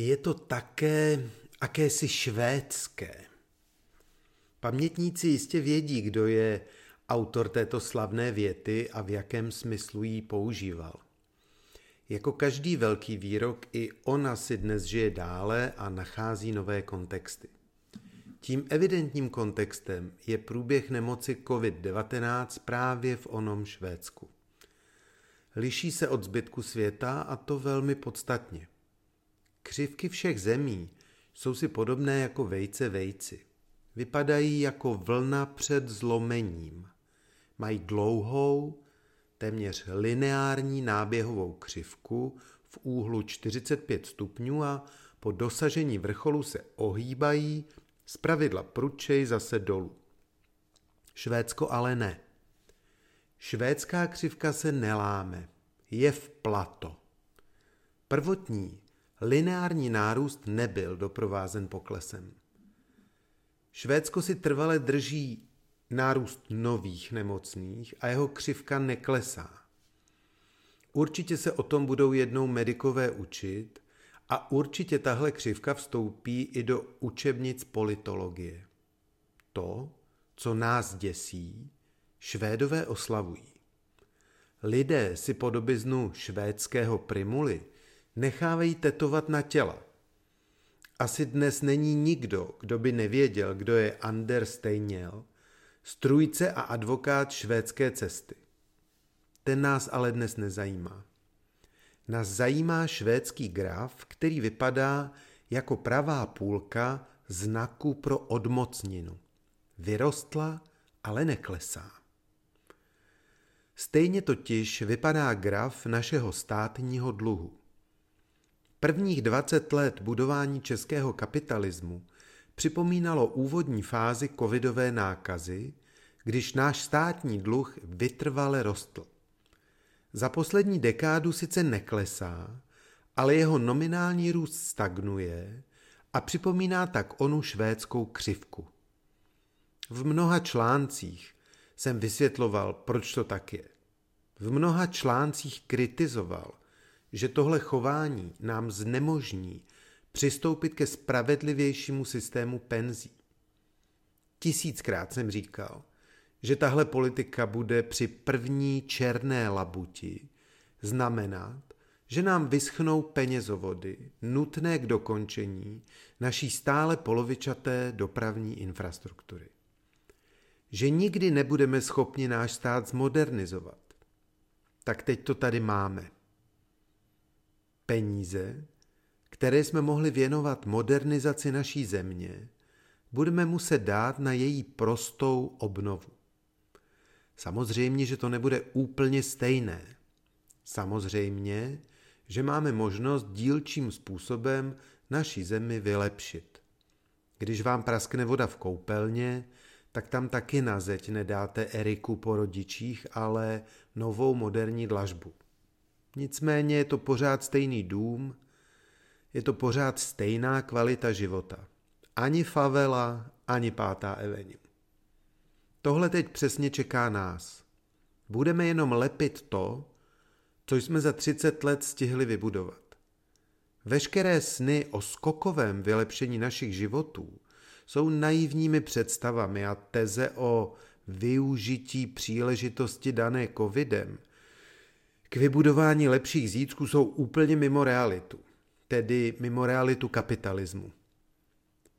Je to také akési švédské. Pamětníci jistě vědí, kdo je autor této slavné věty a v jakém smyslu ji používal. Jako každý velký výrok, i ona si dnes žije dále a nachází nové kontexty. Tím evidentním kontextem je průběh nemoci COVID-19 právě v onom Švédsku. Liší se od zbytku světa a to velmi podstatně. Křivky všech zemí jsou si podobné jako vejce vejci. Vypadají jako vlna před zlomením. Mají dlouhou, téměř lineární náběhovou křivku v úhlu 45 stupňů a po dosažení vrcholu se ohýbají, zpravidla prudčej zase dolů. Švédsko ale ne. Švédská křivka se neláme, je v plato. Prvotní, lineární nárůst nebyl doprovázen poklesem. Švédsko si trvale drží nárůst nových nemocných a jeho křivka neklesá. Určitě se o tom budou jednou medikové učit a určitě tahle křivka vstoupí i do učebnic politologie. To, co nás děsí, Švédové oslavují. Lidé si podobiznu švédského primuly nechávají tetovat na těla. Asi dnes není nikdo, kdo by nevěděl, kdo je Anders Stejněl, strůjce a advokát švédské cesty. Ten nás ale dnes nezajímá. Nás zajímá švédský graf, který vypadá jako pravá půlka znaku pro odmocninu. Vyrostla, ale neklesá. Stejně totiž vypadá graf našeho státního dluhu. Prvních 20 let budování českého kapitalismu připomínalo úvodní fázi covidové nákazy, když náš státní dluh vytrvale rostl. Za poslední dekádu sice neklesá, ale jeho nominální růst stagnuje a připomíná tak onu švédskou křivku. V mnoha článcích jsem vysvětloval, proč to tak je. V mnoha článcích kritizoval, že tohle chování nám znemožní přistoupit ke spravedlivějšímu systému penzí. Tisíckrát jsem říkal, že tahle politika bude při první černé labuti znamenat, že nám vyschnou penězovody nutné k dokončení naší stále polovičaté dopravní infrastruktury. Že nikdy nebudeme schopni náš stát zmodernizovat. Tak teď to tady máme. Peníze, které jsme mohli věnovat modernizaci naší země, budeme muset dát na její prostou obnovu. Samozřejmě, že to nebude úplně stejné. Samozřejmě, že máme možnost dílčím způsobem naší zemi vylepšit. Když vám praskne voda v koupelně, tak tam taky na zeď nedáte Eriku po rodičích, ale novou moderní dlažbu. Nicméně je to pořád stejný dům, je to pořád stejná kvalita života. Ani favela, ani pátá Eveniu. Tohle teď přesně čeká nás. Budeme jenom lepit to, co jsme za 30 let stihli vybudovat. Veškeré sny o skokovém vylepšení našich životů jsou naivními představami a teze o využití příležitosti dané covidem k vybudování lepších zítřků jsou úplně mimo realitu, tedy mimo realitu kapitalismu.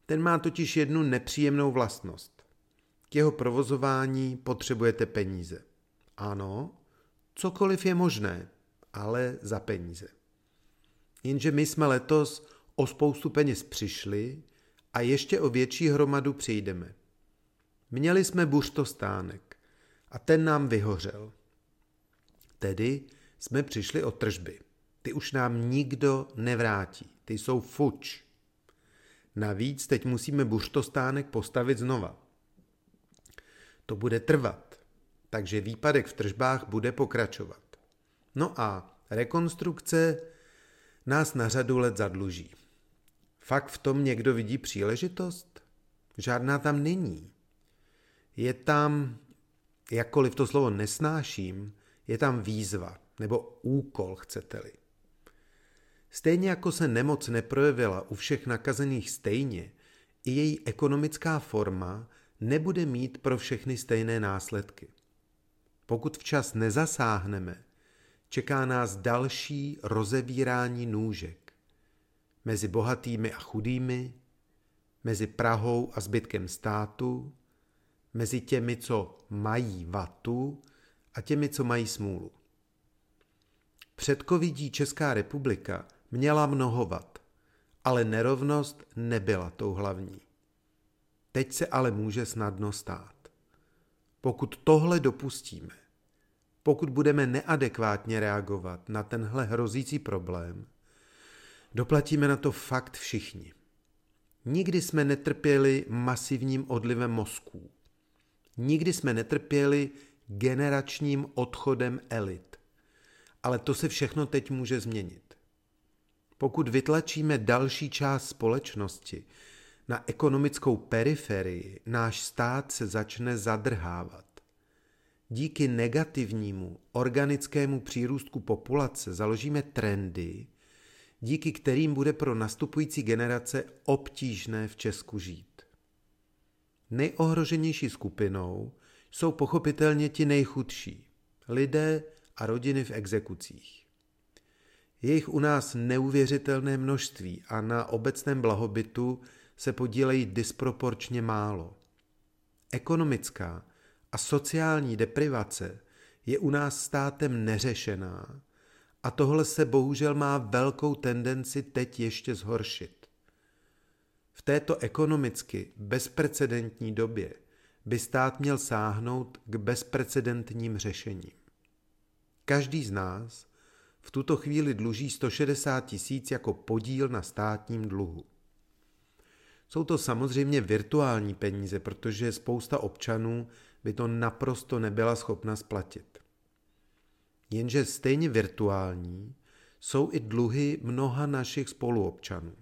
Ten má totiž jednu nepříjemnou vlastnost. K jeho provozování potřebujete peníze. Ano, cokoliv je možné, ale za peníze. Jenže my jsme letos o spoustu peněz přišli a ještě o větší hromadu přijdeme. Měli jsme buřtostánek a ten nám vyhořel. Tedy jsme přišli o tržby. Ty už nám nikdo nevrátí. Ty jsou fuč. Navíc teď musíme buřtostánek postavit znova. To bude trvat, takže výpadek v tržbách bude pokračovat. No a rekonstrukce nás na řadu let zadluží. Fakt v tom někdo vidí příležitost? Žádná tam není. Je tam, jakkoliv to slovo nesnáším, je tam výzva nebo úkol, chcete-li. Stejně jako se nemoc neprojevila u všech nakazených stejně, i její ekonomická forma nebude mít pro všechny stejné následky. Pokud včas nezasáhneme, čeká nás další rozevírání nůžek mezi bohatými a chudými, mezi Prahou a zbytkem státu, mezi těmi, co mají vatu a těmi, co mají smůlu. Předkovidí Česká republika měla mnoho vat, ale nerovnost nebyla tou hlavní. Teď se ale může snadno stát. Pokud tohle dopustíme, pokud budeme neadekvátně reagovat na tenhle hrozící problém, doplatíme na to fakt všichni. Nikdy jsme netrpěli masivním odlivem mozků. Nikdy jsme netrpěli generačním odchodem elit. Ale to se všechno teď může změnit. Pokud vytlačíme další část společnosti na ekonomickou periferii, náš stát se začne zadrhávat. Díky negativnímu organickému přírůstku populace založíme trendy, díky kterým bude pro nastupující generace obtížné v Česku žít. Nejohroženější skupinou jsou pochopitelně ti nejchudší, lidé a rodiny v exekucích. Je jich u nás neuvěřitelné množství a na obecném blahobytu se podílejí disproporčně málo. Ekonomická a sociální deprivace je u nás státem neřešená a tohle se bohužel má velkou tendenci teď ještě zhoršit. V této ekonomicky bezprecedentní době by stát měl sáhnout k bezprecedentním řešením. Každý z nás v tuto chvíli dluží 160 tisíc jako podíl na státním dluhu. Jsou to samozřejmě virtuální peníze, protože spousta občanů by to naprosto nebyla schopna splatit. Jenže stejně virtuální jsou i dluhy mnoha našich spoluobčanů.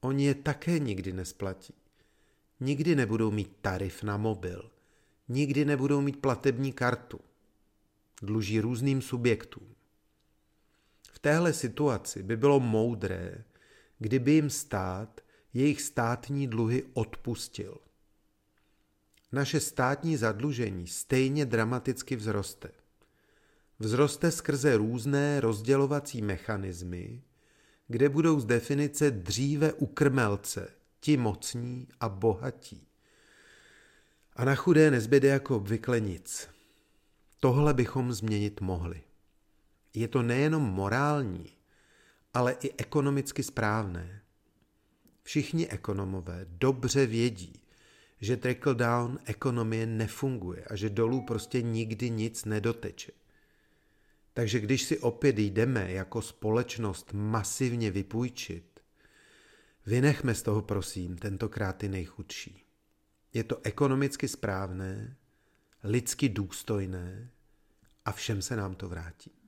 Oni je také nikdy nesplatí. Nikdy nebudou mít tarif na mobil. Nikdy nebudou mít platební kartu. Dluží různým subjektům. V téhle situaci by bylo moudré, kdyby jim stát jejich státní dluhy odpustil. Naše státní zadlužení stejně dramaticky vzroste. Vzroste skrze různé rozdělovací mechanismy, kde budou z definice dříve ukrmelce, ti mocní a bohatí. A na chudé nezbyde jako obvykle nic. Tohle bychom změnit mohli. Je to nejenom morální, ale i ekonomicky správné. Všichni ekonomové dobře vědí, že trickle-down ekonomie nefunguje a že dolů prostě nikdy nic nedoteče. Takže když si opět jdeme jako společnost masivně vypůjčit, vynechme z toho prosím tentokrát ty nejchudší. Je to ekonomicky správné, lidsky důstojné a všem se nám to vrátí.